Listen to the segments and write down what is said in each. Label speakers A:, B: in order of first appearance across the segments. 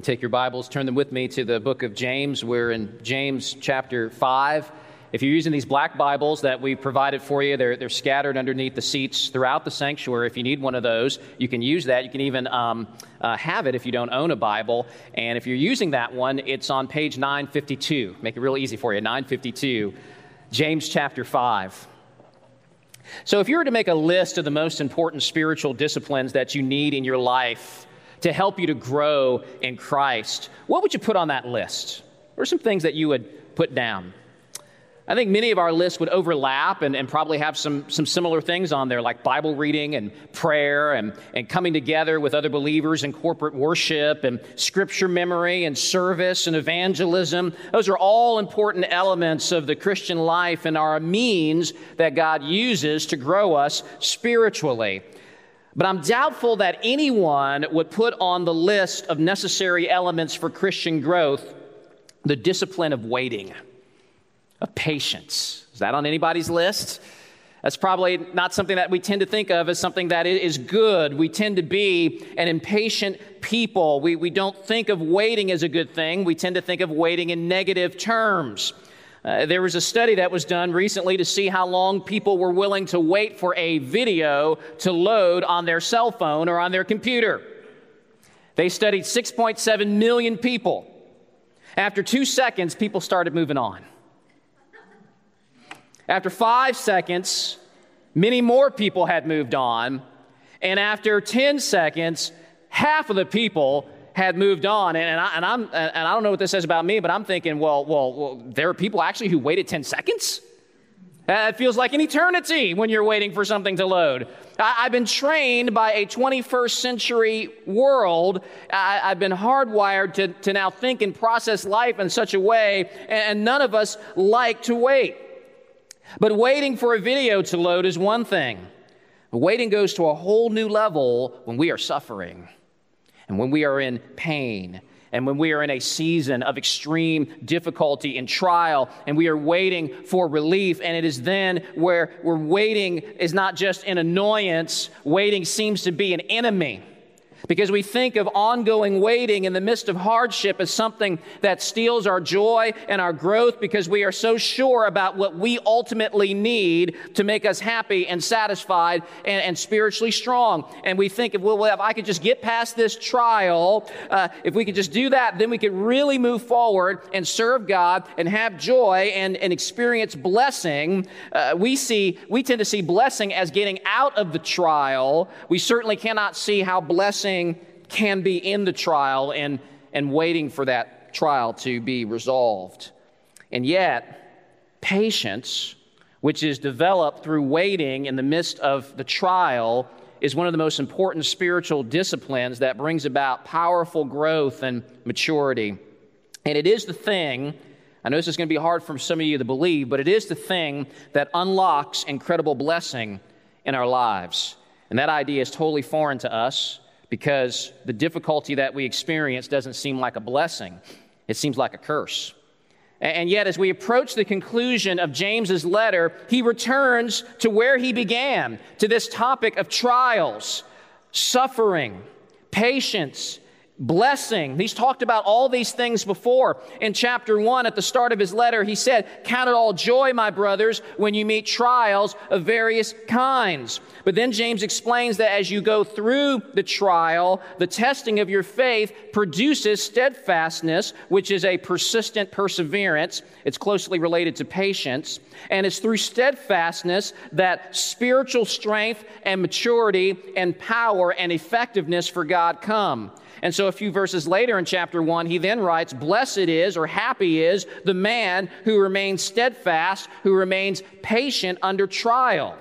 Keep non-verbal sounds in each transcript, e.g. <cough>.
A: You take your Bibles, turn them with me to the book of James. We're in James chapter 5. If you're using these black Bibles that we provided for you, they're, they're scattered underneath the seats throughout the sanctuary. If you need one of those, you can use that. You can even um, uh, have it if you don't own a Bible. And if you're using that one, it's on page 952. Make it real easy for you 952, James chapter 5. So, if you were to make a list of the most important spiritual disciplines that you need in your life to help you to grow in Christ, what would you put on that list? What are some things that you would put down? I think many of our lists would overlap and, and, probably have some, some similar things on there, like Bible reading and prayer and, and coming together with other believers and corporate worship and scripture memory and service and evangelism. Those are all important elements of the Christian life and are a means that God uses to grow us spiritually. But I'm doubtful that anyone would put on the list of necessary elements for Christian growth the discipline of waiting of patience. Is that on anybody's list? That's probably not something that we tend to think of as something that is good. We tend to be an impatient people. We, we don't think of waiting as a good thing. We tend to think of waiting in negative terms. Uh, there was a study that was done recently to see how long people were willing to wait for a video to load on their cell phone or on their computer. They studied 6.7 million people. After two seconds, people started moving on. After five seconds, many more people had moved on. And after 10 seconds, half of the people had moved on. And, I, and, I'm, and I don't know what this says about me, but I'm thinking, well, well, well there are people actually who waited 10 seconds? That feels like an eternity when you're waiting for something to load. I, have been trained by a 21st century world. I, have been hardwired to, to now think and process life in such a way, and, and none of us like to wait. But waiting for a video to load is one thing. Waiting goes to a whole new level when we are suffering and when we are in pain and when we are in a season of extreme difficulty and trial and we are waiting for relief and it is then where we're waiting is not just an annoyance waiting seems to be an enemy because we think of ongoing waiting in the midst of hardship as something that steals our joy and our growth because we are so sure about what we ultimately need to make us happy and satisfied and, and spiritually strong. And we think, of, well, if I could just get past this trial, uh, if we could just do that, then we could really move forward and serve God and have joy and, and experience blessing. Uh, we see, we tend to see blessing as getting out of the trial. We certainly cannot see how blessing can be in the trial and, and waiting for that trial to be resolved. And yet, patience, which is developed through waiting in the midst of the trial, is one of the most important spiritual disciplines that brings about powerful growth and maturity. And it is the thing, I know this is going to be hard for some of you to believe, but it is the thing that unlocks incredible blessing in our lives. And that idea is totally foreign to us because the difficulty that we experience doesn't seem like a blessing, it seems like a curse. And yet, as we approach the conclusion of James's letter, he returns to where he began, to this topic of trials, suffering, patience, blessing. He's talked about all these things before. In chapter 1, at the start of his letter, he said, Count it all joy, my brothers, when you meet trials of various kinds. But then James explains that as you go through the trial, the testing of your faith produces steadfastness, which is a persistent perseverance. It's closely related to patience. And it's through steadfastness that spiritual strength and maturity and power and effectiveness for God come. And so a few verses later in chapter 1, he then writes, Blessed is or happy is the man who remains steadfast, who remains patient under trial.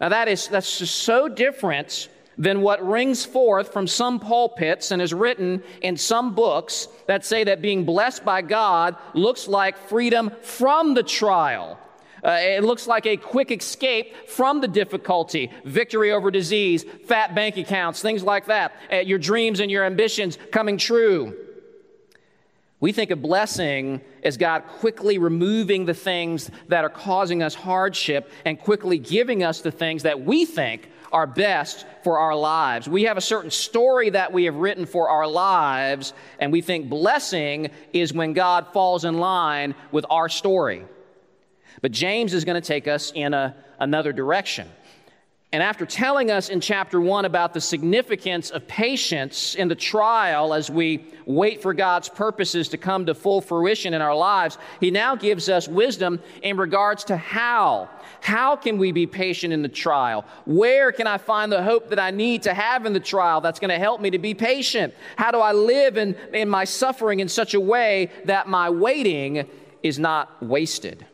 A: Now that is that's just so different than what rings forth from some pulpits and is written in some books that say that being blessed by God looks like freedom from the trial. Uh, it looks like a quick escape from the difficulty, victory over disease, fat bank accounts, things like that, uh, your dreams and your ambitions coming true. We think of blessing as God quickly removing the things that are causing us hardship and quickly giving us the things that we think are best for our lives. We have a certain story that we have written for our lives, and we think blessing is when God falls in line with our story. But James is going to take us in a, another direction. And after telling us in chapter one about the significance of patience in the trial as we wait for God's purposes to come to full fruition in our lives, he now gives us wisdom in regards to how. How can we be patient in the trial? Where can I find the hope that I need to have in the trial that's going to help me to be patient? How do I live in, in my suffering in such a way that my waiting is not wasted?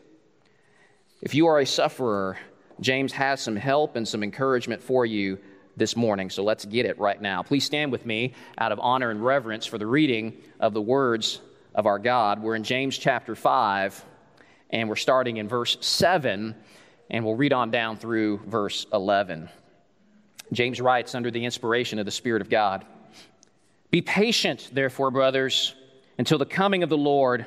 A: If you are a sufferer, James has some help and some encouragement for you this morning. So let's get it right now. Please stand with me out of honor and reverence for the reading of the words of our God. We're in James chapter 5, and we're starting in verse 7, and we'll read on down through verse 11. James writes under the inspiration of the Spirit of God Be patient, therefore, brothers, until the coming of the Lord.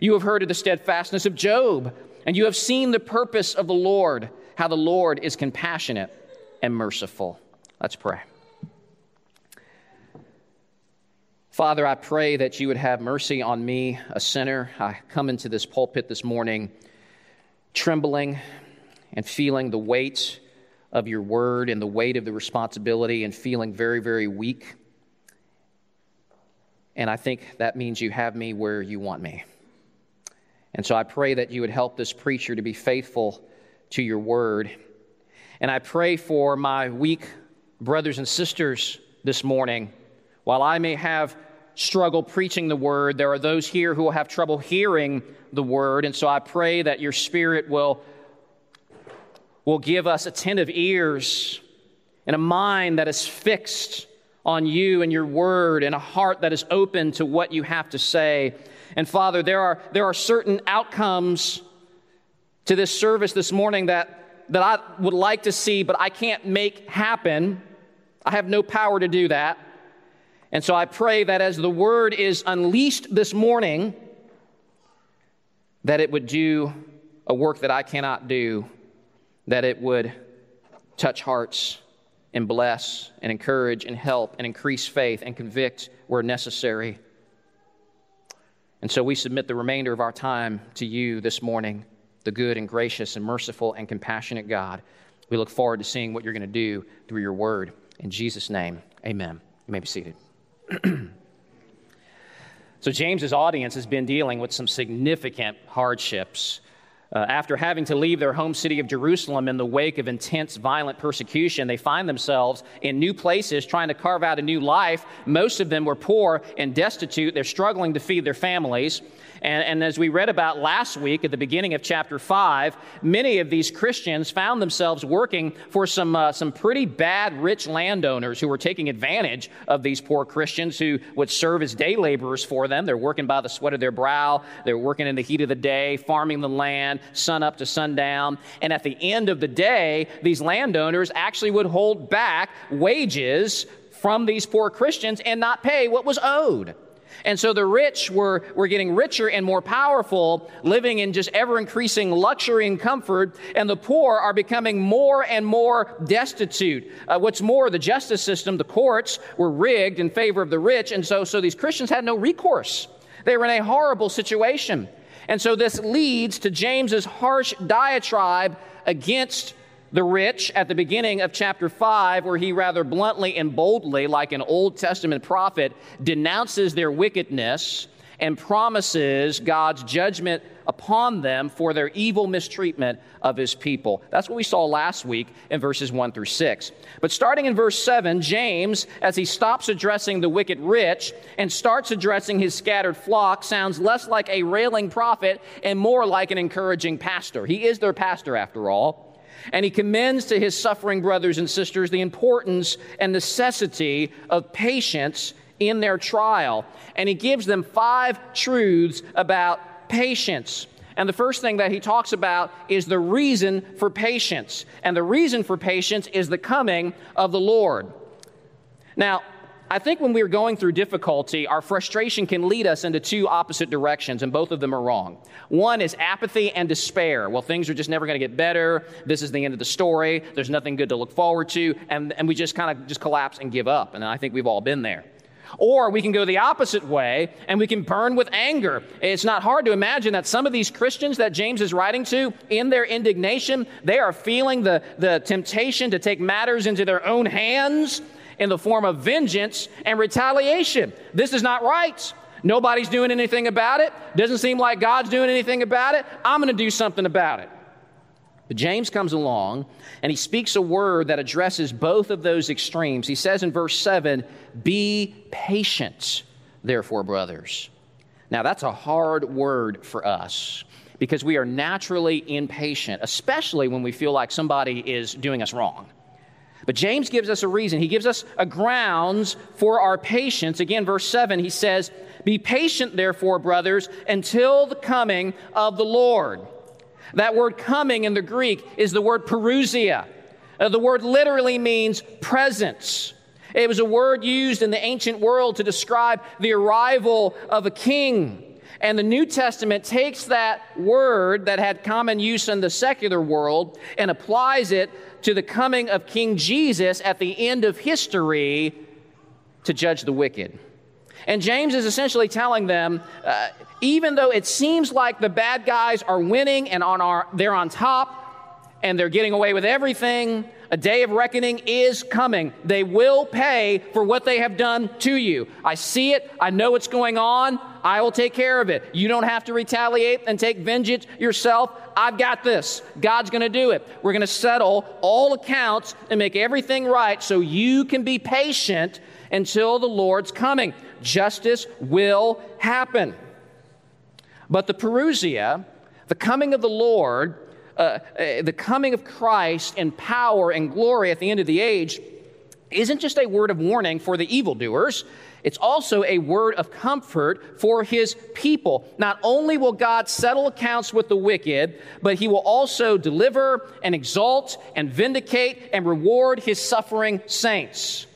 A: You have heard of the steadfastness of Job, and you have seen the purpose of the Lord how the Lord is compassionate and merciful. Let's pray. Father, I pray that you would have mercy on me, a sinner. I come into this pulpit this morning trembling and feeling the weight of your word and the weight of the responsibility and feeling very, very weak. And I think that means you have me where you want me. And so I pray that you would help this preacher to be faithful to your word. And I pray for my weak brothers and sisters this morning. While I may have struggle preaching the word, there are those here who will have trouble hearing the word. And so I pray that your spirit will, will give us attentive ears and a mind that is fixed on you and your word and a heart that is open to what you have to say. And Father, there are, there are certain outcomes to this service this morning that, that I would like to see, but I can't make happen. I have no power to do that. And so I pray that as the word is unleashed this morning, that it would do a work that I cannot do, that it would touch hearts and bless and encourage and help and increase faith and convict where necessary. And so we submit the remainder of our time to you this morning the good and gracious and merciful and compassionate God. We look forward to seeing what you're going to do through your word. In Jesus' name, amen. You may be seated. <clears throat> so, James's audience has been dealing with some significant hardships uh, after having to leave their home city of Jerusalem in the wake of intense violent persecution, they find themselves in new places trying to carve out a new life. Most of them were poor and destitute. They're struggling to feed their families. And, and, as we read about last week at the beginning of chapter 5, many of these Christians found themselves working for some, uh, some pretty bad rich landowners who were taking advantage of these poor Christians who would serve as day laborers for them. They're working by the sweat of their brow, they're working in the heat of the day, farming the land, sun up to sundown. And at the end of the day, these landowners actually would hold back wages from these poor Christians and not pay what was owed. And so the rich were, were getting richer and more powerful, living in just ever increasing luxury and comfort, and the poor are becoming more and more destitute. Uh, what's more, the justice system, the courts, were rigged in favor of the rich, and so, so these Christians had no recourse. They were in a horrible situation. And so this leads to James's harsh diatribe against the rich at the beginning of chapter 5, where he rather bluntly and boldly, like an Old Testament prophet, denounces their wickedness and promises God's judgment upon them for their evil mistreatment of his people. That's what we saw last week in verses 1 through 6. But starting in verse 7, James, as he stops addressing the wicked rich and starts addressing his scattered flock, sounds less like a railing prophet and more like an encouraging pastor. He is their pastor, after all. And he commends to his suffering brothers and sisters the importance and necessity of patience in their trial. And he gives them five truths about patience. And the first thing that he talks about is the reason for patience. And the reason for patience is the coming of the Lord. Now, I think when we're going through difficulty, our frustration can lead us into two opposite directions, and both of them are wrong. One is apathy and despair. Well, things are just never going to get better. This is the end of the story. There's nothing good to look forward to. And, and we just kind of just collapse and give up. And I think we've all been there. Or we can go the opposite way and we can burn with anger. It's not hard to imagine that some of these Christians that James is writing to, in their indignation, they are feeling the, the temptation to take matters into their own hands in the form of vengeance and retaliation. This is not right. Nobody's doing anything about it. Doesn't seem like God's doing anything about it. I'm going to do something about it. But James comes along and he speaks a word that addresses both of those extremes. He says in verse 7 Be patient, therefore, brothers. Now, that's a hard word for us because we are naturally impatient, especially when we feel like somebody is doing us wrong. But James gives us a reason. He gives us a grounds for our patience. Again, verse 7, he says, Be patient, therefore, brothers, until the coming of the Lord. That word coming in the Greek is the word parousia. Uh, the word literally means presence. It was a word used in the ancient world to describe the arrival of a king. And the New Testament takes that word that had common use in the secular world and applies it to the coming of King Jesus at the end of history to judge the wicked. And James is essentially telling them uh, even though it seems like the bad guys are winning and on our, they're on top and they're getting away with everything, a day of reckoning is coming. They will pay for what they have done to you. I see it. I know what's going on. I will take care of it. You don't have to retaliate and take vengeance yourself. I've got this. God's going to do it. We're going to settle all accounts and make everything right so you can be patient until the Lord's coming. Justice will happen. But the parousia, the coming of the Lord, uh, uh, the coming of Christ in power and glory at the end of the age isn't just a word of warning for the evildoers, it's also a word of comfort for his people. Not only will God settle accounts with the wicked, but he will also deliver and exalt and vindicate and reward his suffering saints.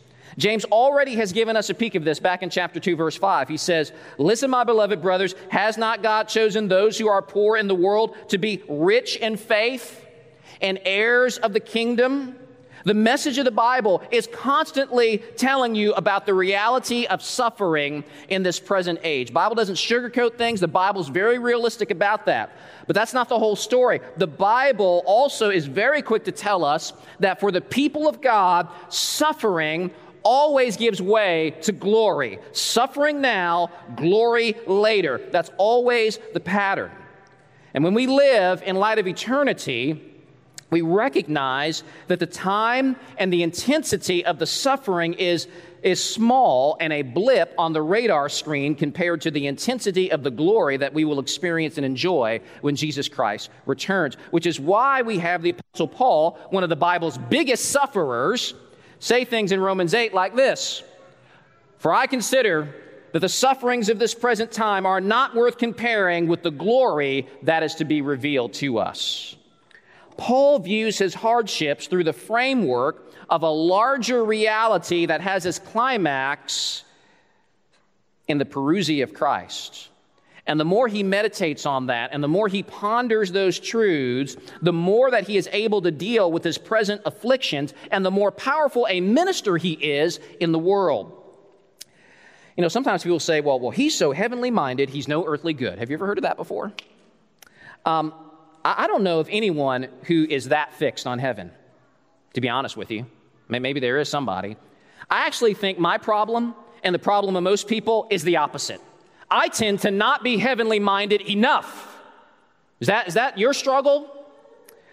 A: James already has given us a peek of this back in chapter 2, verse 5. He says, Listen, my beloved brothers, has not God chosen those who are poor in the world to be rich in faith and heirs of the kingdom? The message of the Bible is constantly telling you about the reality of suffering in this present age. Bible doesn't sugarcoat things. The Bible's very realistic about that. But that's not the whole story. The Bible also is very quick to tell us that for the people of God, suffering always gives way to glory. Suffering now, glory later. That's always the pattern. And when we live in light of eternity, we recognize that the time and the intensity of the suffering is, is small and a blip on the radar screen compared to the intensity of the glory that we will experience and enjoy when Jesus Christ returns. Which is why we have the Apostle Paul, one of the Bible's biggest sufferers, say things in Romans 8 like this For I consider that the sufferings of this present time are not worth comparing with the glory that is to be revealed to us. Paul views his hardships through the framework of a larger reality that has its climax in the parousia of Christ. And the more he meditates on that and the more he ponders those truths, the more that he is able to deal with his present afflictions and the more powerful a minister he is in the world. You know, sometimes people say, well, well, he's so heavenly minded, he's no earthly good. Have you ever heard of that before? Um, I don't know of anyone who is that fixed on heaven, to be honest with you. Maybe there is somebody. I actually think my problem and the problem of most people is the opposite. I tend to not be heavenly minded enough. Is that, is that your struggle?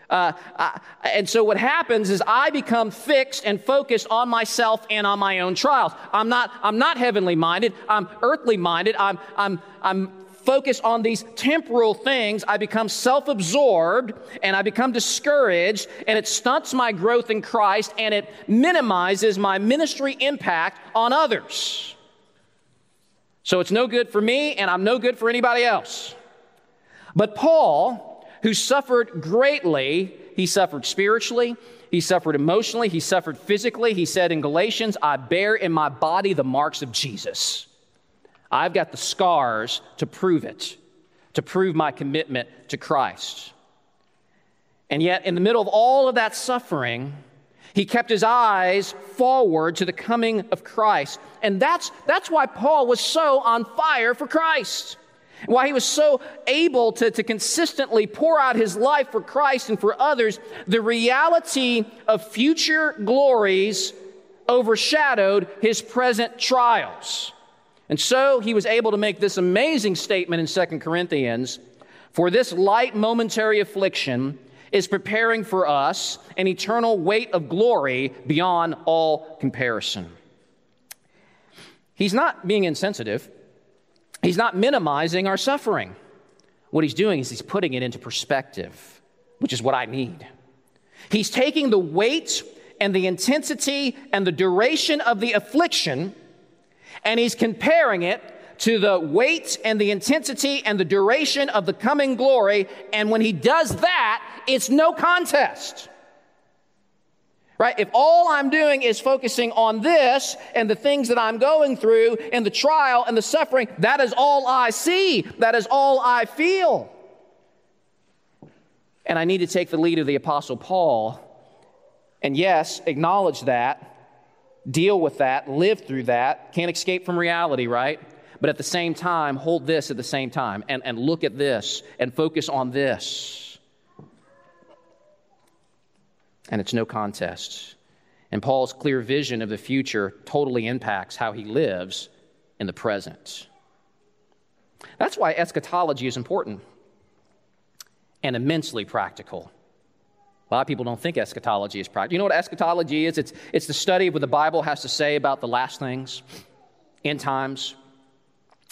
A: Uh, I, and so what happens is I become fixed and focused on myself and on my own trials. I'm not, I'm not heavenly minded. I'm earthly minded. I'm, I'm, I'm focus on these temporal things, I become self absorbed and I become discouraged, and it stunts my growth in Christ and it minimizes my ministry impact on others. So it's no good for me, and I'm no good for anybody else. But Paul, who suffered greatly, he suffered spiritually, he suffered emotionally, he suffered physically. He said in Galatians, I bear in my body the marks of Jesus. I've got the scars to prove it, to prove my commitment to Christ. And yet, in the middle of all of that suffering, he kept his eyes forward to the coming of Christ. And that's, that's why Paul was so on fire for Christ. Why he was so able to, to consistently pour out his life for Christ and for others. The reality of future glories overshadowed his present trials. And so he was able to make this amazing statement in 2 Corinthians For this light momentary affliction is preparing for us an eternal weight of glory beyond all comparison. He's not being insensitive, he's not minimizing our suffering. What he's doing is he's putting it into perspective, which is what I need. He's taking the weight and the intensity and the duration of the affliction and he's comparing it to the weight and the intensity and the duration of the coming glory. And when he does that, it's no contest. Right? If all I'm doing is focusing on this and the things that I'm going through and the trial and the suffering, that is all I see. That is all I feel. And I need to take the lead of the Apostle Paul and, yes, acknowledge that deal with that, live through that, can't escape from reality, right? But at the same time, hold this at the same time and, and look at this and focus on this. And it's no contest. And Paul's clear vision of the future totally impacts how he lives in the present. That's why eschatology is important and immensely practical. A lot of people don't think eschatology is practical. You know what eschatology is? It's, it's the study of what the Bible has to say about the last things, end times.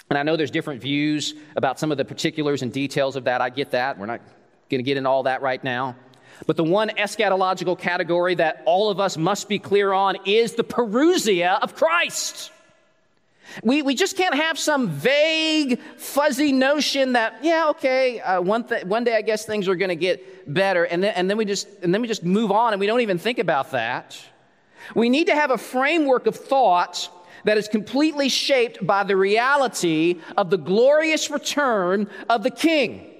A: And I know there's different views about some of the particulars and details of that. I get that. We're not going to get into all that right now. But the one eschatological category that all of us must be clear on is the parousia of Christ. We, we just can't have some vague, fuzzy notion that, yeah, okay, uh, one, th- one day I guess things are going to get better, and then, and, then we just, and then we just move on and we don't even think about that. We need to have a framework of thought that is completely shaped by the reality of the glorious return of the King.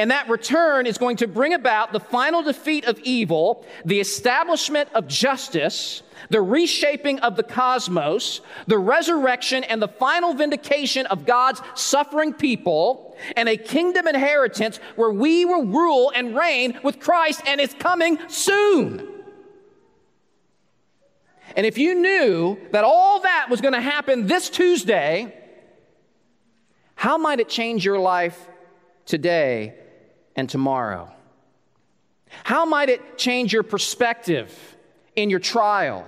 A: And that return is going to bring about the final defeat of evil, the establishment of justice, the reshaping of the cosmos, the resurrection, and the final vindication of God's suffering people, and a kingdom inheritance where we will rule and reign with Christ, and it's coming soon. And if you knew that all that was going to happen this Tuesday, how might it change your life today and tomorrow? How might it change your perspective in your trial?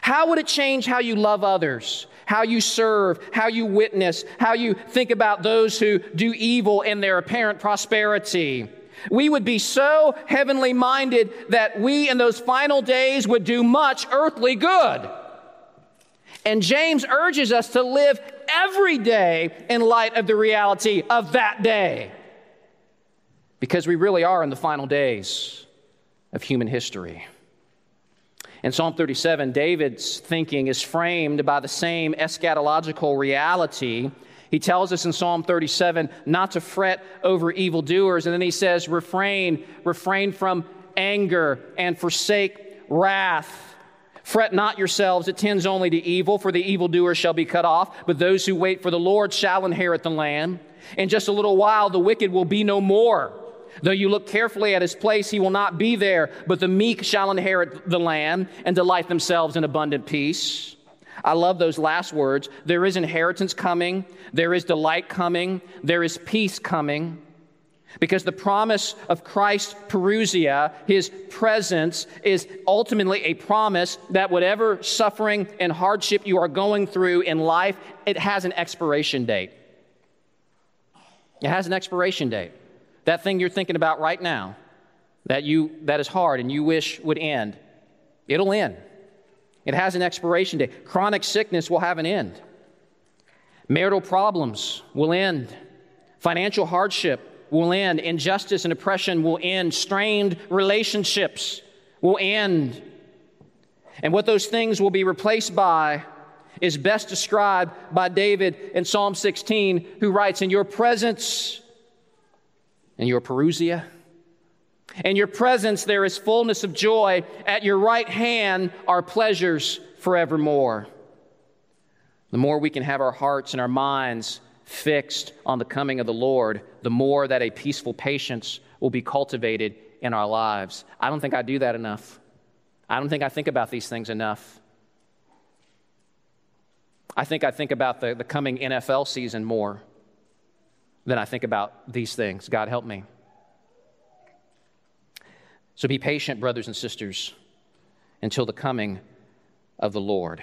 A: How would it change how you love others, how you serve, how you witness, how you think about those who do evil in their apparent prosperity? We would be so heavenly minded that we in those final days would do much earthly good. And James urges us to live every day in light of the reality of that day. Because we really are in the final days of human history. In Psalm 37, David's thinking is framed by the same eschatological reality. He tells us in Psalm 37 not to fret over evildoers, and then he says, refrain, refrain from anger and forsake wrath. Fret not yourselves, it tends only to evil, for the evildoer shall be cut off, but those who wait for the Lord shall inherit the land. In just a little while, the wicked will be no more. Though you look carefully at his place, he will not be there, but the meek shall inherit the land and delight themselves in abundant peace. I love those last words. There is inheritance coming, there is delight coming, there is peace coming. Because the promise of Christ's parousia, his presence, is ultimately a promise that whatever suffering and hardship you are going through in life, it has an expiration date. It has an expiration date. That thing you're thinking about right now, that, you, that is hard and you wish would end, it'll end. It has an expiration date. Chronic sickness will have an end. Marital problems will end. Financial hardship will end. Injustice and oppression will end. Strained relationships will end. And what those things will be replaced by is best described by David in Psalm 16, who writes, In your presence, in your Parousia, in your presence there is fullness of joy. At your right hand are pleasures forevermore. The more we can have our hearts and our minds fixed on the coming of the Lord, the more that a peaceful patience will be cultivated in our lives. I don't think I do that enough. I don't think I think about these things enough. I think I think about the, the coming NFL season more than I think about these things. God help me. So be patient, brothers and sisters, until the coming of the Lord.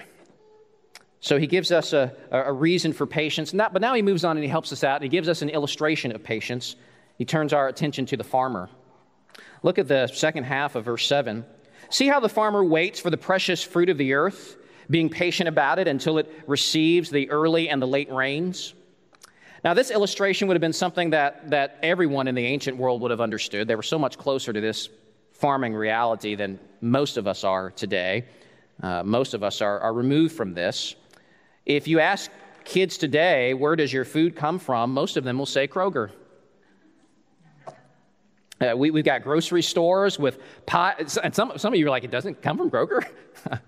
A: So he gives us a, a reason for patience, Not, but now he moves on and he helps us out. And he gives us an illustration of patience. He turns our attention to the farmer. Look at the second half of verse 7. See how the farmer waits for the precious fruit of the earth, being patient about it until it receives the early and the late rains? Now, this illustration would have been something that, that everyone in the ancient world would have understood. They were so much closer to this farming reality than most of us are today. Uh, most of us are, are removed from this. If you ask kids today, where does your food come from? Most of them will say Kroger. Uh, we, have got grocery stores with and some, some of you are like, it doesn't come from Kroger? <laughs>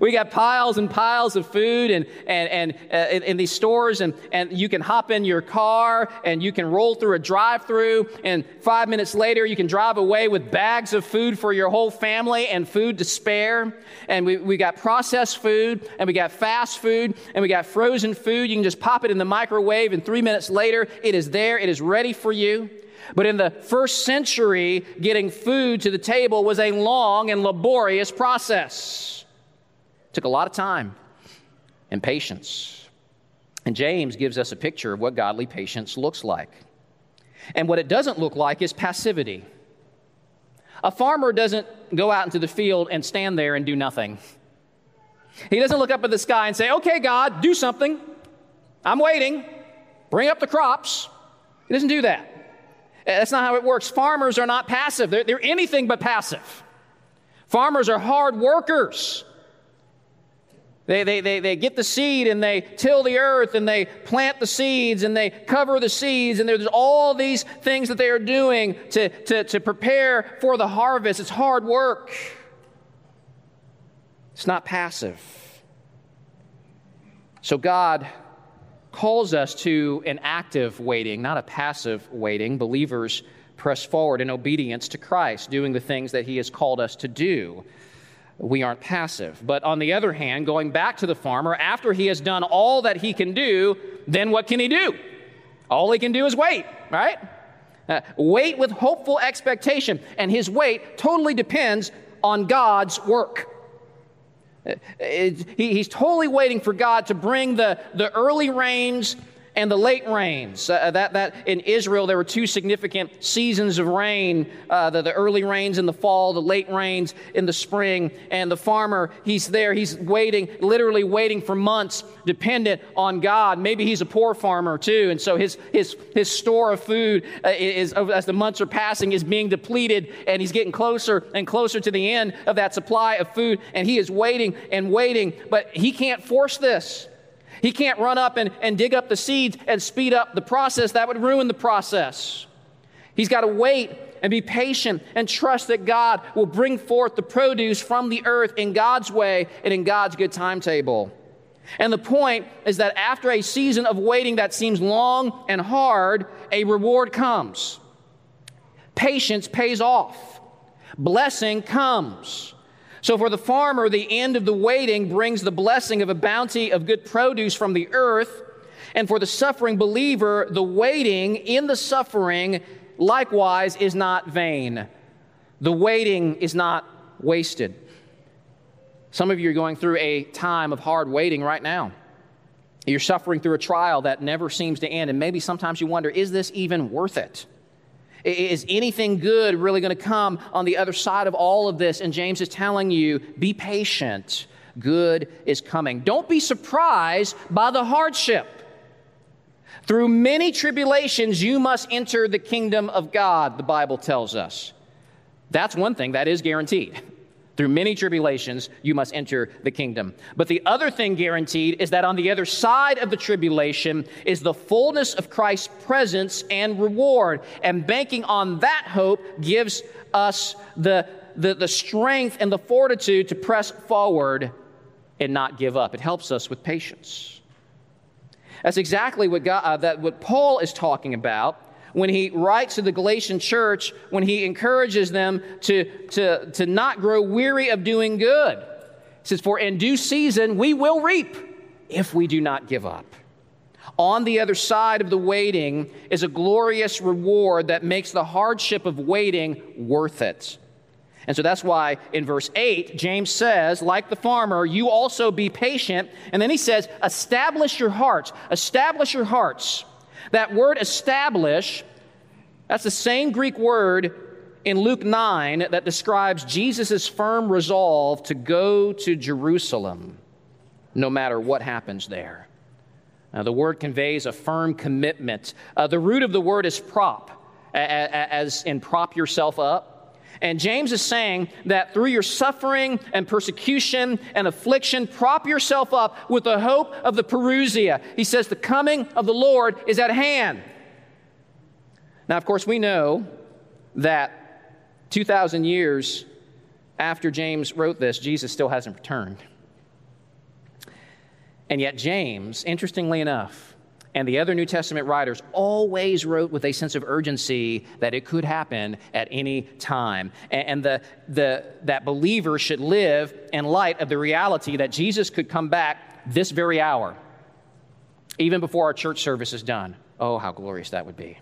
A: we got piles and piles of food and, and, and uh, in, in, these stores, and, and you can hop in your car and you can roll through a drive through, and five minutes later, you can drive away with bags of food for your whole family and food to spare. And we, we got processed food, and we got fast food, and we got frozen food. You can just pop it in the microwave, and three minutes later, it is there, it is ready for you. But in the first century, getting food to the table was a long and laborious process. Took a lot of time and patience. And James gives us a picture of what godly patience looks like. And what it doesn't look like is passivity. A farmer doesn't go out into the field and stand there and do nothing. He doesn't look up at the sky and say, Okay, God, do something. I'm waiting. Bring up the crops. He doesn't do that. That's not how it works. Farmers are not passive, they're, they're anything but passive. Farmers are hard workers. They, they, they, they get the seed and they till the earth and they plant the seeds and they cover the seeds, and there's all these things that they are doing to, to, to prepare for the harvest. It's hard work, it's not passive. So, God calls us to an active waiting, not a passive waiting. Believers press forward in obedience to Christ, doing the things that He has called us to do. We aren't passive. But on the other hand, going back to the farmer, after he has done all that he can do, then what can he do? All he can do is wait, right? Uh, wait with hopeful expectation. And his wait totally depends on God's work he's totally waiting for God to bring the, the early rains and the late rains. Uh, that, that in Israel, there were two significant seasons of rain uh, the, the early rains in the fall, the late rains in the spring. And the farmer, he's there, he's waiting, literally waiting for months, dependent on God. Maybe he's a poor farmer too. And so his, his, his store of food uh, is, as the months are passing, is being depleted. And he's getting closer and closer to the end of that supply of food. And he is waiting and waiting, but he can't force this. He can't run up and, and dig up the seeds and speed up the process. That would ruin the process. He's got to wait and be patient and trust that God will bring forth the produce from the earth in God's way and in God's good timetable. And the point is that after a season of waiting that seems long and hard, a reward comes. Patience pays off, blessing comes. So, for the farmer, the end of the waiting brings the blessing of a bounty of good produce from the earth. And for the suffering believer, the waiting in the suffering likewise is not vain. The waiting is not wasted. Some of you are going through a time of hard waiting right now. You're suffering through a trial that never seems to end, and maybe sometimes you wonder, is this even worth it? Is anything good really going to come on the other side of all of this? And James is telling you, be patient. Good is coming. Don't be surprised by the hardship. Through many tribulations, you must enter the kingdom of God, the Bible tells us. That's one thing that is guaranteed. Through many tribulations, you must enter the kingdom. But the other thing guaranteed is that on the other side of the tribulation is the fullness of Christ's presence and reward. And banking on that hope gives us the, the, the strength and the fortitude to press forward and not give up. It helps us with patience. That's exactly what, God, uh, that, what Paul is talking about when he writes to the Galatian church, when he encourages them to, to, to not grow weary of doing good. He says, For in due season we will reap if we do not give up. On the other side of the waiting is a glorious reward that makes the hardship of waiting worth it. And so that's why in verse 8, James says, like the farmer, you also be patient. And then he says, establish your hearts. Establish your hearts. That word establish, that's the same Greek word in Luke 9 that describes Jesus' firm resolve to go to Jerusalem no matter what happens there. Now, the word conveys a firm commitment. Uh, the root of the word is prop, as in prop yourself up. And James is saying that through your suffering and persecution and affliction, prop yourself up with the hope of the parousia. He says the coming of the Lord is at hand. Now, of course, we know that 2,000 years after James wrote this, Jesus still hasn't returned. And yet, James, interestingly enough, and the other New Testament writers always wrote with a sense of urgency that it could happen at any time. And the, the, that believers should live in light of the reality that Jesus could come back this very hour, even before our church service is done. Oh, how glorious that would be.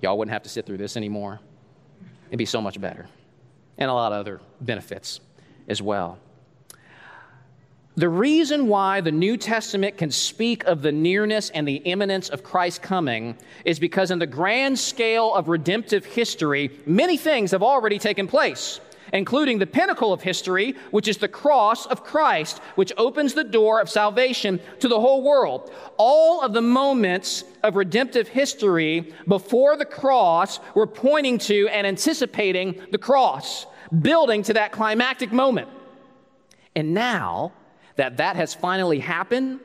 A: Y'all wouldn't have to sit through this anymore. It'd be so much better. And a lot of other benefits as well. The reason why the New Testament can speak of the nearness and the imminence of Christ's coming is because, in the grand scale of redemptive history, many things have already taken place, including the pinnacle of history, which is the cross of Christ, which opens the door of salvation to the whole world. All of the moments of redemptive history before the cross were pointing to and anticipating the cross, building to that climactic moment. And now, that that has finally happened,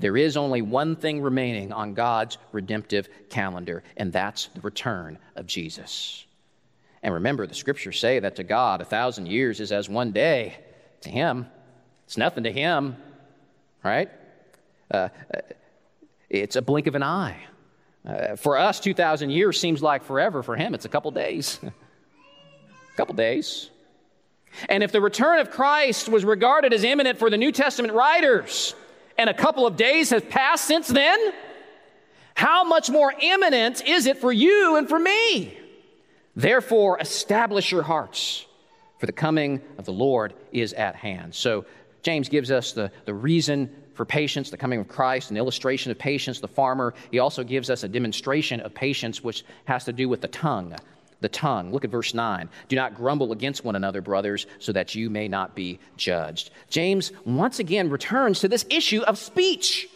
A: there is only one thing remaining on God's redemptive calendar, and that's the return of Jesus. And remember, the scriptures say that to God, a thousand years is as one day. To Him, it's nothing to Him, right? Uh, uh it's a blink of an eye. Uh, for us, 2,000 years seems like forever. For Him, it's a couple days. a <laughs> couple days. And if the return of Christ was regarded as imminent for the New Testament writers, and a couple of days have passed since then, how much more imminent is it for you and for me? Therefore, establish your hearts, for the coming of the Lord is at hand. So, James gives us the, the reason for patience, the coming of Christ, an illustration of patience, the farmer. He also gives us a demonstration of patience, which has to do with the tongue the tongue. Look at verse 9. Do not grumble against one another, brothers, so that you may not be judged. James once again returns to this issue of speech,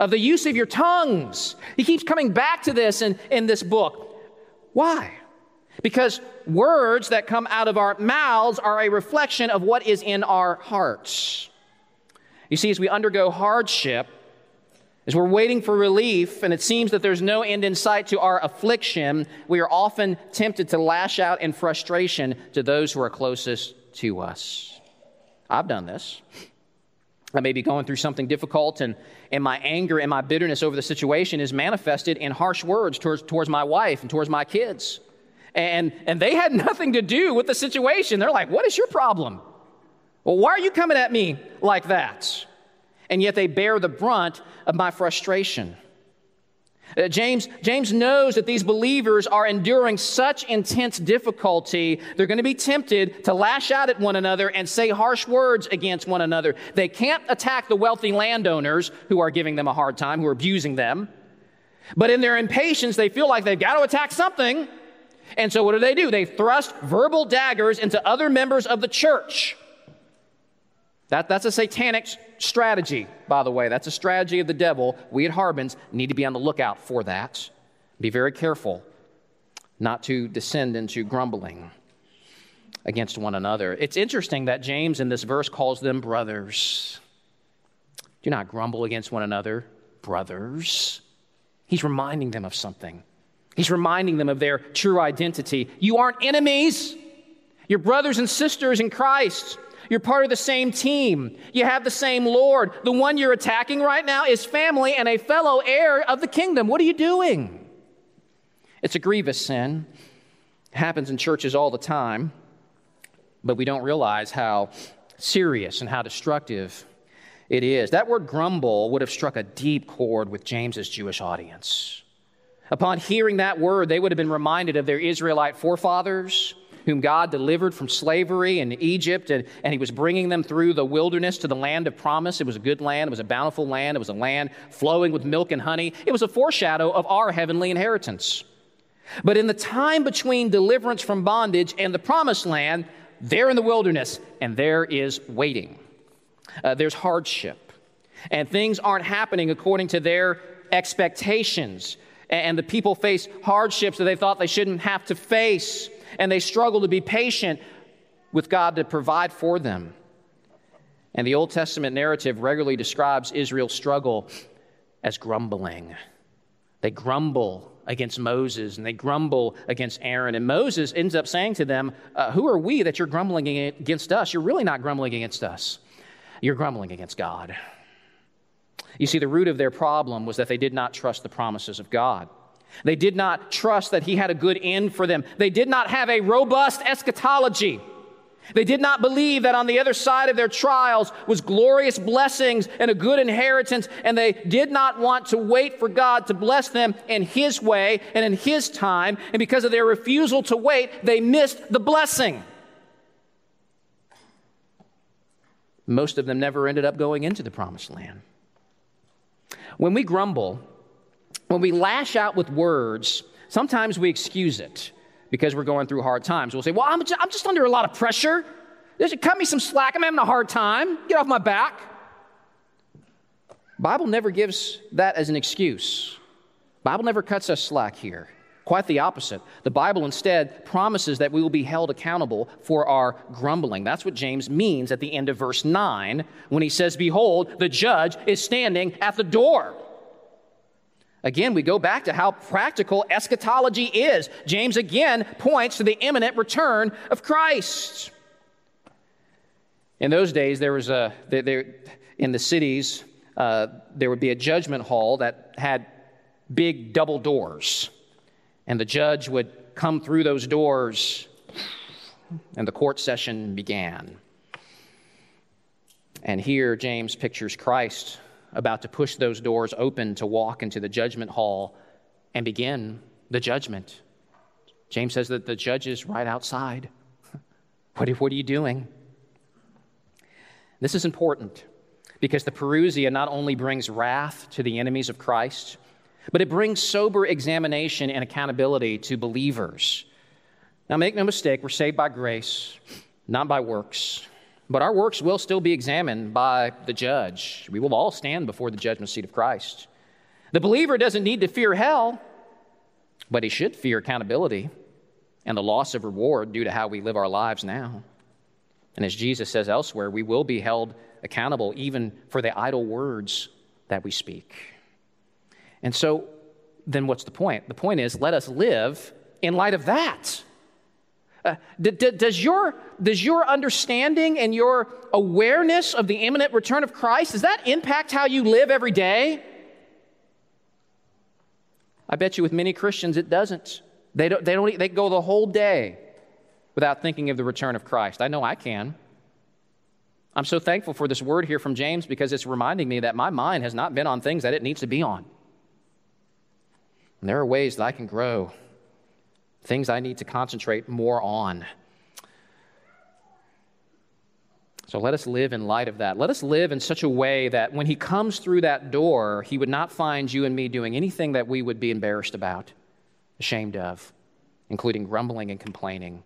A: of the use of your tongues. He keeps coming back to this in, in this book. Why? Because words that come out of our mouths are a reflection of what is in our hearts. You see, as we undergo hardship, as we're waiting for relief and it seems that there's no end in sight to our affliction, we are often tempted to lash out in frustration to those who are closest to us. I've done this. I may be going through something difficult, and, and my anger and my bitterness over the situation is manifested in harsh words towards, towards my wife and towards my kids. And, and they had <laughs> nothing to do with the situation. They're like, What is your problem? Well, why are you coming at me like that? And yet they bear the brunt of my frustration. Uh, James, James knows that these believers are enduring such intense difficulty, they're going to be tempted to lash out at one another and say harsh words against one another. They can't attack the wealthy landowners who are giving them a hard time, who are abusing them. But in their impatience, they feel like they've got to attack something. And so what do they do? They thrust verbal daggers into other members of the church. That, that's a satanic strategy, by the way. That's a strategy of the devil. We at Harbins need to be on the lookout for that. Be very careful not to descend into grumbling against one another. It's interesting that James in this verse calls them brothers. Do not grumble against one another, brothers. He's reminding them of something. He's reminding them of their true identity. You aren't enemies. You're brothers and sisters in Christ. You're part of the same team. You have the same Lord. The one you're attacking right now is family and a fellow heir of the kingdom. What are you doing? It's a grievous sin. It happens in churches all the time, but we don't realize how serious and how destructive it is. That word grumble would have struck a deep chord with James's Jewish audience. Upon hearing that word, they would have been reminded of their Israelite forefathers whom God delivered from slavery in Egypt, and, and He was bringing them through the wilderness to the land of promise. It was a good land, it was a bountiful land, it was a land flowing with milk and honey. It was a foreshadow of our heavenly inheritance. But in the time between deliverance from bondage and the promised land, they're in the wilderness, and there is waiting. Uh, there's hardship, and things aren't happening according to their expectations. And the people face hardships that they thought they shouldn't have to face and they struggle to be patient with God to provide for them. And the Old Testament narrative regularly describes Israel's struggle as grumbling. They grumble against Moses and they grumble against Aaron. And Moses ends up saying to them, uh, Who are we that you're grumbling against us? You're really not grumbling against us, you're grumbling against God. You see, the root of their problem was that they did not trust the promises of God. They did not trust that he had a good end for them. They did not have a robust eschatology. They did not believe that on the other side of their trials was glorious blessings and a good inheritance, and they did not want to wait for God to bless them in His way and in His time. And because of their refusal to wait, they missed the blessing. Most of them never ended up going into the promised land. When we grumble, when we lash out with words, sometimes we excuse it because we're going through hard times. We'll say, Well, I'm just, I'm just under a lot of pressure. Just cut me some slack. I'm having a hard time. Get off my back. Bible never gives that as an excuse. Bible never cuts us slack here. Quite the opposite. The Bible instead promises that we will be held accountable for our grumbling. That's what James means at the end of verse 9 when he says, Behold, the judge is standing at the door. Again, we go back to how practical eschatology is. James again points to the imminent return of Christ. In those days, there was a, there, in the cities, uh, there would be a judgment hall that had big double doors. And the judge would come through those doors, and the court session began. And here, James pictures Christ about to push those doors open to walk into the judgment hall and begin the judgment. James says that the judge is right outside. <laughs> What are, what are you doing? This is important because the Parousia not only brings wrath to the enemies of Christ, but it brings sober examination and accountability to believers. Now, make no mistake, we're saved by grace, not by works. But our works will still be examined by the judge. We will all stand before the judgment seat of Christ. The believer doesn't need to fear hell, but he should fear accountability and the loss of reward due to how we live our lives now. And as Jesus says elsewhere, we will be held accountable even for the idle words that we speak. And so, then what's the point? The point is, let us live in light of that. Uh, d- d- does, your, does your understanding and your awareness of the imminent return of Christ, does that impact how you live every day? I bet you with many Christians it doesn't. They, don't, they, don't, they go the whole day without thinking of the return of Christ. I know I can. I'm so thankful for this word here from James because it's reminding me that my mind has not been on things that it needs to be on. And there are ways that I can grow, things I need to concentrate more on. So let us live in light of that. Let us live in such a way that when he comes through that door, he would not find you and me doing anything that we would be embarrassed about, ashamed of, including grumbling and complaining.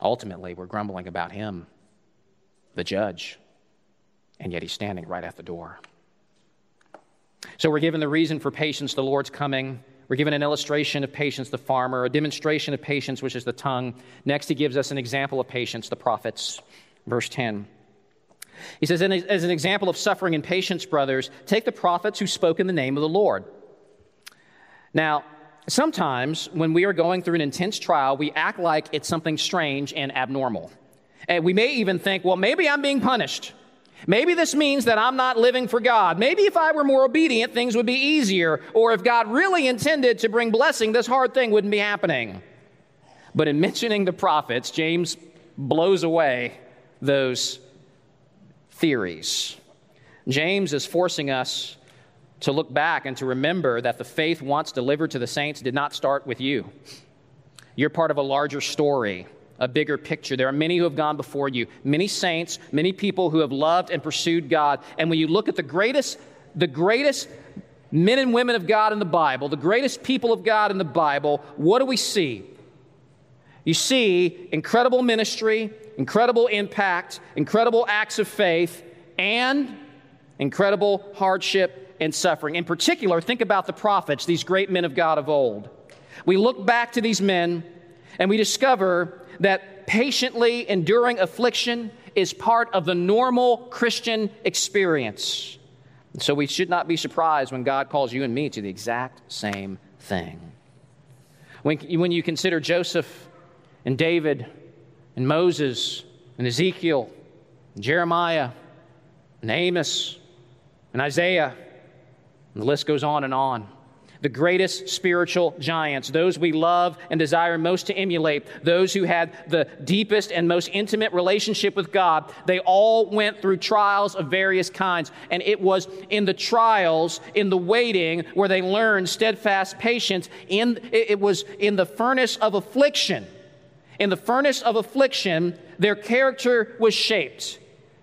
A: Ultimately, we're grumbling about him, the judge, and yet he's standing right at the door. So we're given the reason for patience, the Lord's coming. We're given an illustration of patience, the farmer, a demonstration of patience, which is the tongue. Next, he gives us an example of patience, the prophets. Verse 10. He says, As an example of suffering and patience, brothers, take the prophets who spoke in the name of the Lord. Now, sometimes when we are going through an intense trial, we act like it's something strange and abnormal. And we may even think, well, maybe I'm being punished. Maybe this means that I'm not living for God. Maybe if I were more obedient, things would be easier. Or if God really intended to bring blessing, this hard thing wouldn't be happening. But in mentioning the prophets, James blows away those theories. James is forcing us to look back and to remember that the faith once delivered to the saints did not start with you. You're part of a larger story a bigger picture. There are many who have gone before you, many saints, many people who have loved and pursued God. And when you look at the greatest, the greatest men and women of God in the Bible, the greatest people of God in the Bible, what do we see? You see incredible ministry, incredible impact, incredible acts of faith, and incredible hardship and suffering. In particular, think about the prophets, these great men of God of old. We look back to these men and we discover that patiently enduring affliction is part of the normal Christian experience. So we should not be surprised when God calls you and me to the exact same thing. When, when you consider Joseph and David and Moses and Ezekiel and Jeremiah and Amos and Isaiah, and the list goes on and on the greatest spiritual giants, those we love and desire most to emulate, those who had the deepest and most intimate relationship with God, they all went through trials of various kinds. And it was in the trials, in the waiting, where they learned steadfast patience. In, it was in the furnace of affliction. In the furnace of affliction, their character was shaped.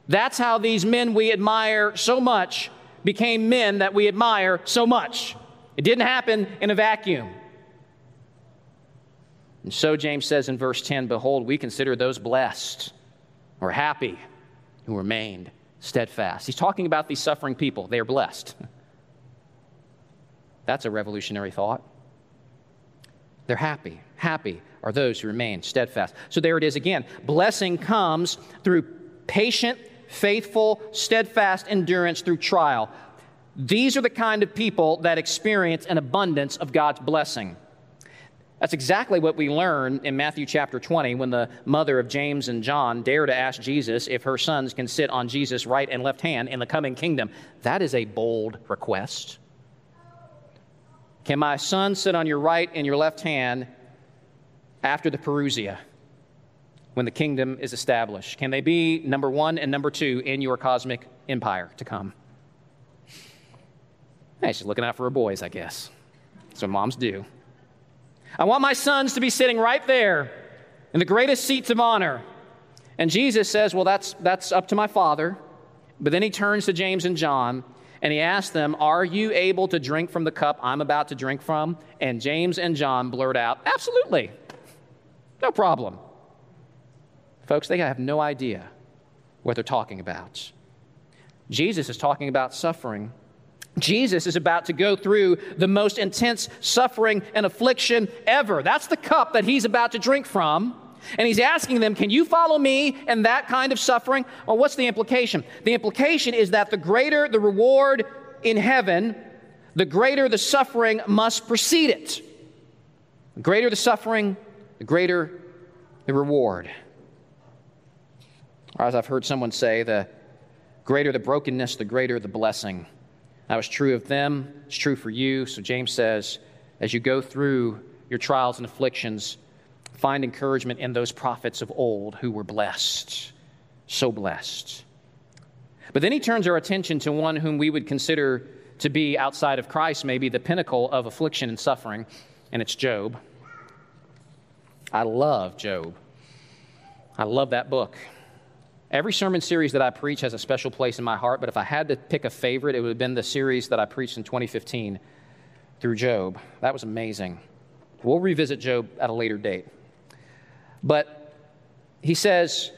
A: That's how these men we admire so much became men that we admire so much. It didn't happen in a vacuum. And so James says in verse 10 Behold, we consider those blessed or happy who remained steadfast. He's talking about these suffering people. They are blessed. <laughs> That's a revolutionary thought. They're happy. Happy are those who remain steadfast. So there it is again. Blessing comes through patient, faithful, steadfast endurance through trial. These are the kind of people that experience an abundance of God's blessing. That's exactly what we learn in Matthew chapter 20 when the mother of James and John dare to ask Jesus if her sons can sit on Jesus' right and left hand in the coming kingdom. That is a bold request. Can my son sit on your right and your left hand after the Parousia when the kingdom is established? Can they be number one and number two in your cosmic empire to come? Hey, she's looking out for her boys, I guess. That's what moms do. I want my sons to be sitting right there in the greatest seats of honor. And Jesus says, Well, that's, that's up to my Father. But then he turns to James and John and he asks them, Are you able to drink from the cup I'm about to drink from? And James and John blurt out, Absolutely. No problem. Folks, they have no idea what they're talking about. Jesus is talking about suffering Jesus is about to go through the most intense suffering and affliction ever. That's the cup that he's about to drink from. And he's asking them, Can you follow me in that kind of suffering? Well, what's the implication? The implication is that the greater the reward in heaven, the greater the suffering must precede it. The greater the suffering, the greater the reward. Or as I've heard someone say, the greater the brokenness, the greater the blessing. That was true of them, it's true for you. So James says, as you go through your trials and afflictions, find encouragement in those prophets of old who were blessed, so blessed. But then he turns our attention to one whom we would consider to be outside of Christ, maybe the pinnacle of affliction and suffering, and it's Job. I love Job. I love that book. Every sermon series that I preach has a special place in my heart, but if I had to pick a favorite, it would have been the series that I preached in 2015 through Job. That was amazing. We'll revisit Job at a later date. But he says,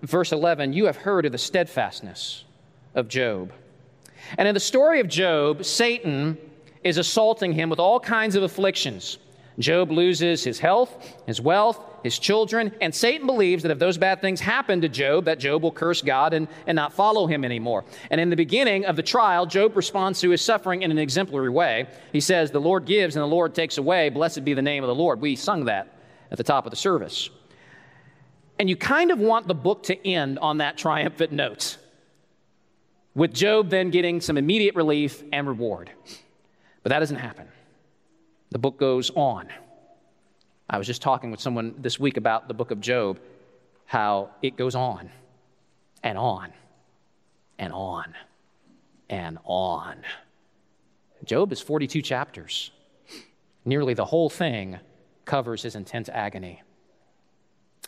A: verse 11, You have heard of the steadfastness of Job. And in the story of Job, Satan is assaulting him with all kinds of afflictions. Job loses his health, his wealth, his children, and Satan believes that if those bad things happen to Job, that Job will curse God and, and not follow him anymore. And in the beginning of the trial, Job responds to his suffering in an exemplary way. He says, The Lord gives and the Lord takes away. Blessed be the name of the Lord. We sung that at the top of the service. And you kind of want the book to end on that triumphant note, with Job then getting some immediate relief and reward. But that doesn't happen. The book goes on. I was just talking with someone this week about the book of Job, how it goes on and on and on and on. Job is 42 chapters. Nearly the whole thing covers his intense agony.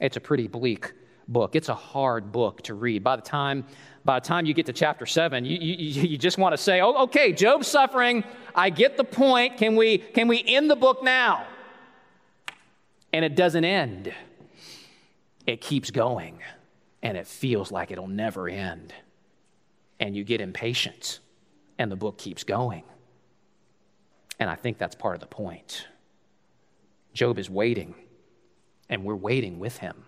A: It's a pretty bleak book. It's a hard book to read. By the time, by the time you get to chapter seven, you, you, you just want to say, oh, okay, Job's suffering. I get the point. Can we, can we end the book now? And it doesn't end, it keeps going, and it feels like it'll never end. And you get impatient, and the book keeps going. And I think that's part of the point. Job is waiting and we're waiting with him.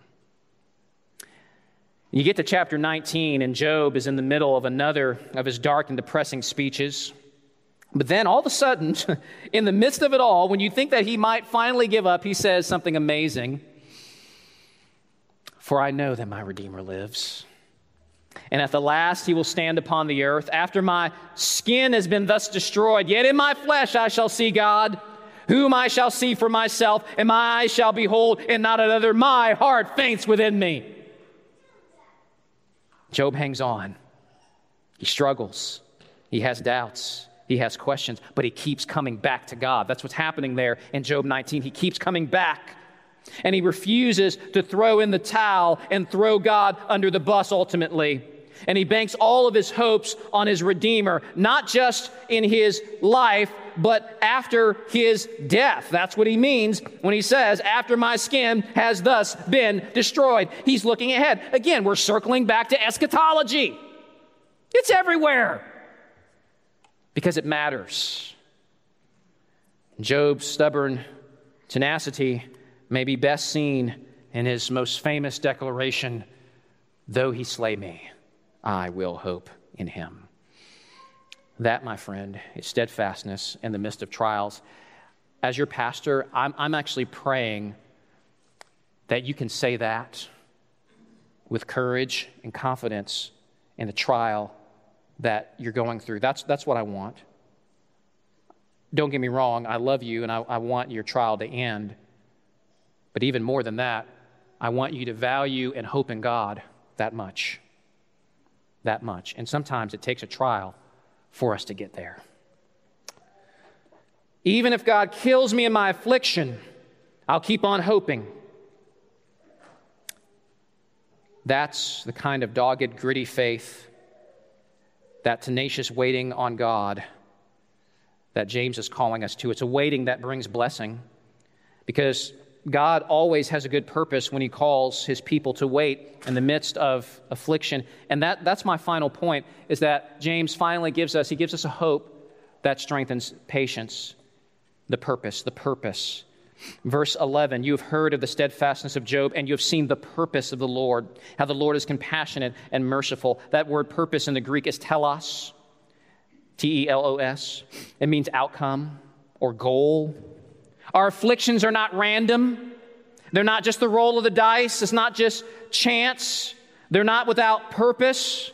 A: You get to chapter 19, and Job is in the middle of another of his dark and depressing speeches. But then all of a sudden, <laughs> in the midst of it all, when you think that he might finally give up, he says something amazing. For I know that my Redeemer lives. And at the last he will stand upon the earth. After my skin has been thus destroyed, yet in my flesh I shall see God whom I shall see for myself, and my eyes shall behold, and not another. My heart faints within me. Job hangs on. He struggles. He has doubts. He has questions, but he keeps coming back to God. That's what's happening there in Job 19. He keeps coming back. And he refuses to throw in the towel and throw God under the bus ultimately. And he banks all of his hopes on his Redeemer, not just in his life, but after his death. That's what he means when he says, After my skin has thus been destroyed. He's looking ahead. Again, we're circling back to eschatology. It's everywhere because it matters. Job's stubborn tenacity may be best seen in his most famous declaration Though he slay me, I will hope in him. That, my friend, is steadfastness in the midst of trials. As your pastor, I'm, I'm actually praying that you can say that with courage and confidence in the trial that you're going through. That's, that's what I want. Don't get me wrong, I love you and I, I want your trial to end. But even more than that, I want you to value and hope in God that much. That much. And sometimes it takes a trial for us to get there. Even if God kills me in my affliction, I'll keep on hoping. That's the kind of dogged, gritty faith, that tenacious waiting on God that James is calling us to. It's a waiting that brings blessing because God always has a good purpose when He calls His people to wait in the midst of affliction. And that, that's my final point is that James finally gives us, He gives us a hope that strengthens patience, the purpose, the purpose. Verse 11, you have heard of the steadfastness of Job, and you have seen the purpose of the Lord, how the Lord is compassionate and merciful. That word purpose in the Greek is telos, T E L O S. It means outcome or goal our afflictions are not random. They're not just the roll of the dice. It's not just chance. They're not without purpose.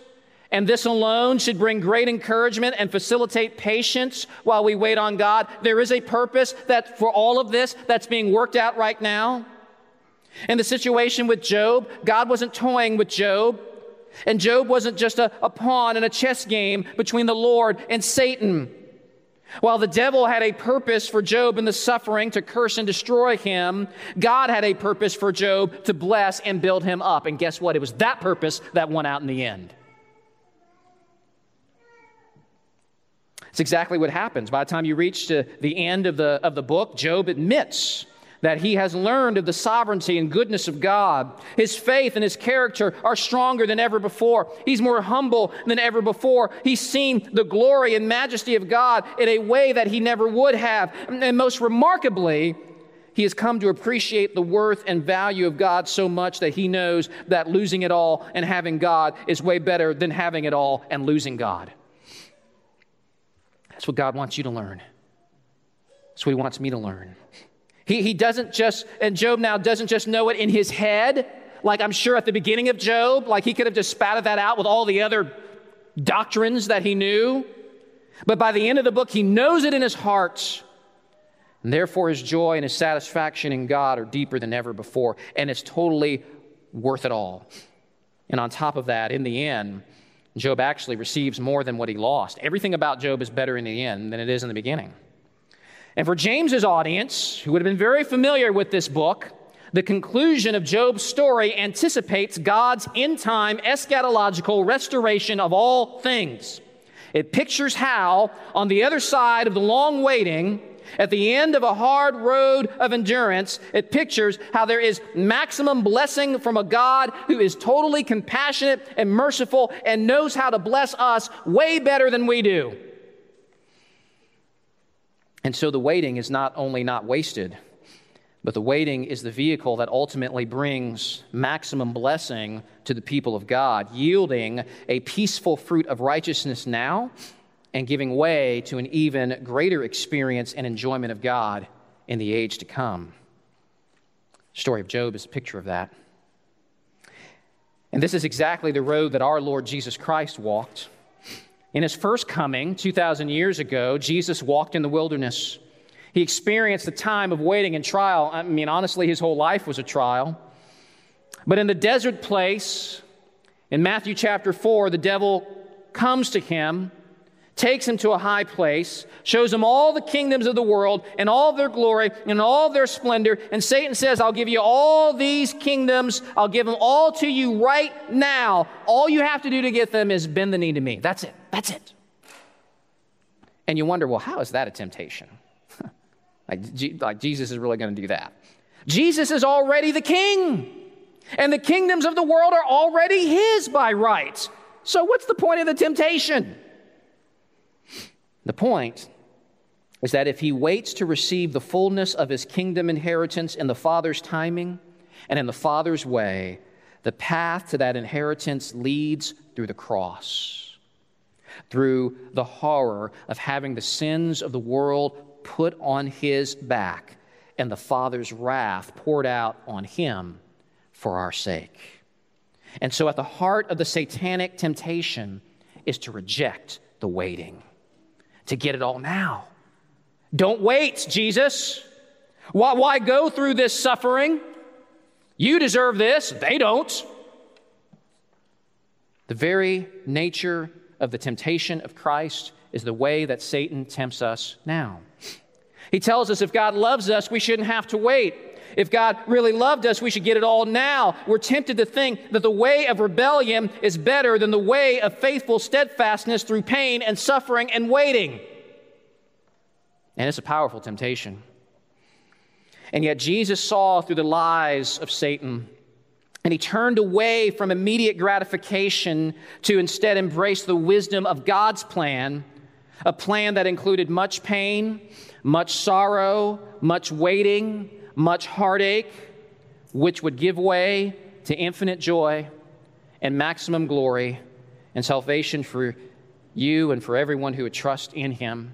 A: And this alone should bring great encouragement and facilitate patience while we wait on God. There is a purpose that for all of this that's being worked out right now. In the situation with Job, God wasn't toying with Job. And Job wasn't just a, a pawn in a chess game between the Lord and Satan. While the devil had a purpose for Job in the suffering to curse and destroy him, God had a purpose for Job to bless and build him up. And guess what? It was that purpose that won out in the end. It's exactly what happens. By the time you reach to the end of the, of the book, Job admits that he has learned of the sovereignty and goodness of God. His faith and his character are stronger than ever before. He's more humble than ever before. He's seen the glory and majesty of God in a way that he never would have. And most remarkably, he has come to appreciate the worth and value of God so much that he knows that losing it all and having God is way better than having it all and losing God. That's what God wants you to learn. That's what he wants me to learn. He, he doesn't just, and Job now doesn't just know it in his head, like I'm sure at the beginning of Job, like he could have just spatted that out with all the other doctrines that he knew. But by the end of the book, he knows it in his heart. And therefore, his joy and his satisfaction in God are deeper than ever before. And it's totally worth it all. And on top of that, in the end, Job actually receives more than what he lost. Everything about Job is better in the end than it is in the beginning. And for James's audience, who would have been very familiar with this book, the conclusion of Job's story anticipates God's end time eschatological restoration of all things. It pictures how, on the other side of the long waiting, at the end of a hard road of endurance, it pictures how there is maximum blessing from a God who is totally compassionate and merciful and knows how to bless us way better than we do. And so the waiting is not only not wasted, but the waiting is the vehicle that ultimately brings maximum blessing to the people of God, yielding a peaceful fruit of righteousness now and giving way to an even greater experience and enjoyment of God in the age to come. The story of Job is a picture of that. And this is exactly the road that our Lord Jesus Christ walked. In his first coming, 2,000 years ago, Jesus walked in the wilderness. He experienced the time of waiting and trial. I mean, honestly, his whole life was a trial. But in the desert place, in Matthew chapter 4, the devil comes to him takes him to a high place, shows him all the kingdoms of the world and all their glory and all their splendor. And Satan says, I'll give you all these kingdoms. I'll give them all to you right now. All you have to do to get them is bend the knee to me. That's it. That's it. And you wonder, well, how is that a temptation? <laughs> like, like Jesus is really going to do that. Jesus is already the king, and the kingdoms of the world are already his by right. So, what's the point of the temptation? The point is that if he waits to receive the fullness of his kingdom inheritance in the Father's timing and in the Father's way, the path to that inheritance leads through the cross, through the horror of having the sins of the world put on his back and the Father's wrath poured out on him for our sake. And so, at the heart of the satanic temptation is to reject the waiting to get it all now. Don't wait, Jesus. Why, why go through this suffering? You deserve this, they don't. The very nature of the temptation of Christ is the way that Satan tempts us now. He tells us if God loves us, we shouldn't have to wait. If God really loved us, we should get it all now. We're tempted to think that the way of rebellion is better than the way of faithful steadfastness through pain and suffering and waiting. And it's a powerful temptation. And yet, Jesus saw through the lies of Satan, and he turned away from immediate gratification to instead embrace the wisdom of God's plan, a plan that included much pain, much sorrow, much waiting, much heartache, which would give way to infinite joy and maximum glory and salvation for you and for everyone who would trust in him.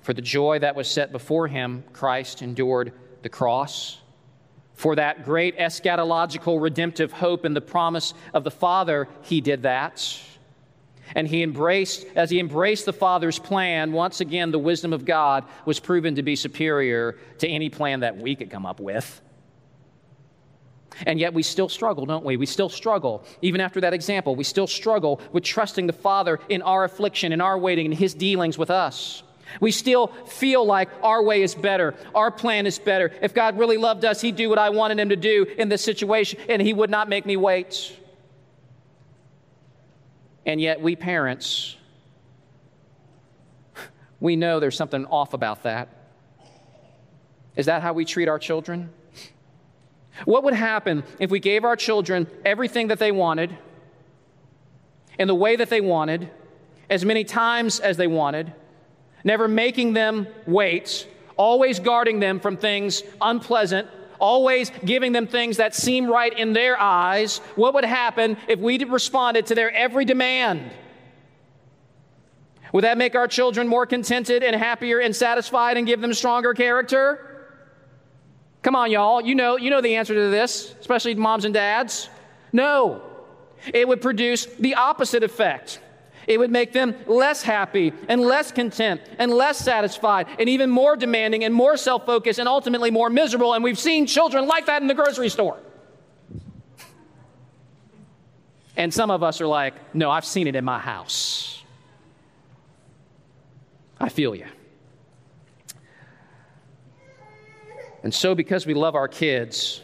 A: For the joy that was set before him, Christ endured the cross. For that great eschatological redemptive hope and the promise of the Father, he did that. And he embraced, as he embraced the Father's plan, once again, the wisdom of God was proven to be superior to any plan that we could come up with. And yet we still struggle, don't we? We still struggle. Even after that example, we still struggle with trusting the Father in our affliction, in our waiting, in His dealings with us. We still feel like our way is better, our plan is better. If God really loved us, He'd do what I wanted Him to do in this situation, and He would not make me wait. And yet, we parents, we know there's something off about that. Is that how we treat our children? What would happen if we gave our children everything that they wanted, in the way that they wanted, as many times as they wanted, never making them wait, always guarding them from things unpleasant, always giving them things that seem right in their eyes? What would happen if we responded to their every demand? Would that make our children more contented and happier and satisfied and give them stronger character? Come on, y'all. You know, you know the answer to this, especially moms and dads. No. It would produce the opposite effect. It would make them less happy and less content and less satisfied and even more demanding and more self focused and ultimately more miserable. And we've seen children like that in the grocery store. And some of us are like, no, I've seen it in my house. I feel you. And so, because we love our kids,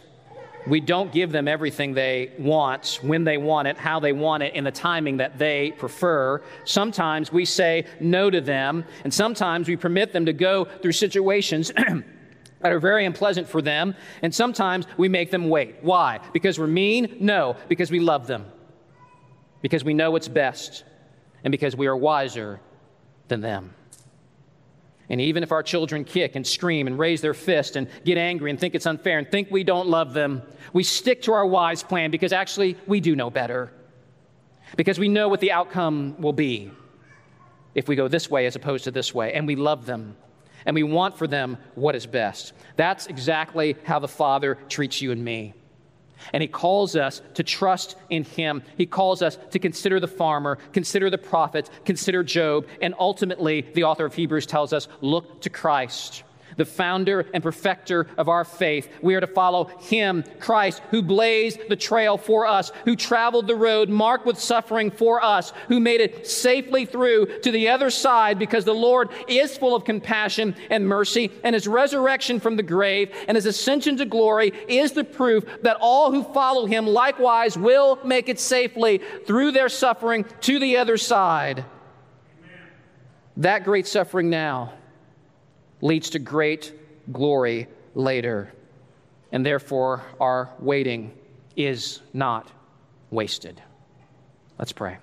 A: we don't give them everything they want, when they want it, how they want it, in the timing that they prefer. Sometimes we say no to them, and sometimes we permit them to go through situations <clears throat> that are very unpleasant for them, and sometimes we make them wait. Why? Because we're mean? No, because we love them, because we know what's best, and because we are wiser than them. And even if our children kick and scream and raise their fist and get angry and think it's unfair and think we don't love them, we stick to our wise plan because actually we do know better. Because we know what the outcome will be if we go this way as opposed to this way. And we love them and we want for them what is best. That's exactly how the Father treats you and me. And he calls us to trust in him. He calls us to consider the farmer, consider the prophets, consider Job, and ultimately, the author of Hebrews tells us, look to Christ the founder and perfecter of our faith. We are to follow him, Christ, who blazed the trail for us, who traveled the road marked with suffering for us, who made it safely through to the other side because the Lord is full of compassion and mercy, and his resurrection from the grave and his ascension to glory is the proof that all who follow him likewise will make it safely through their suffering to the other side. That great suffering now leads to great glory later. And therefore, our waiting is not wasted. Let's pray.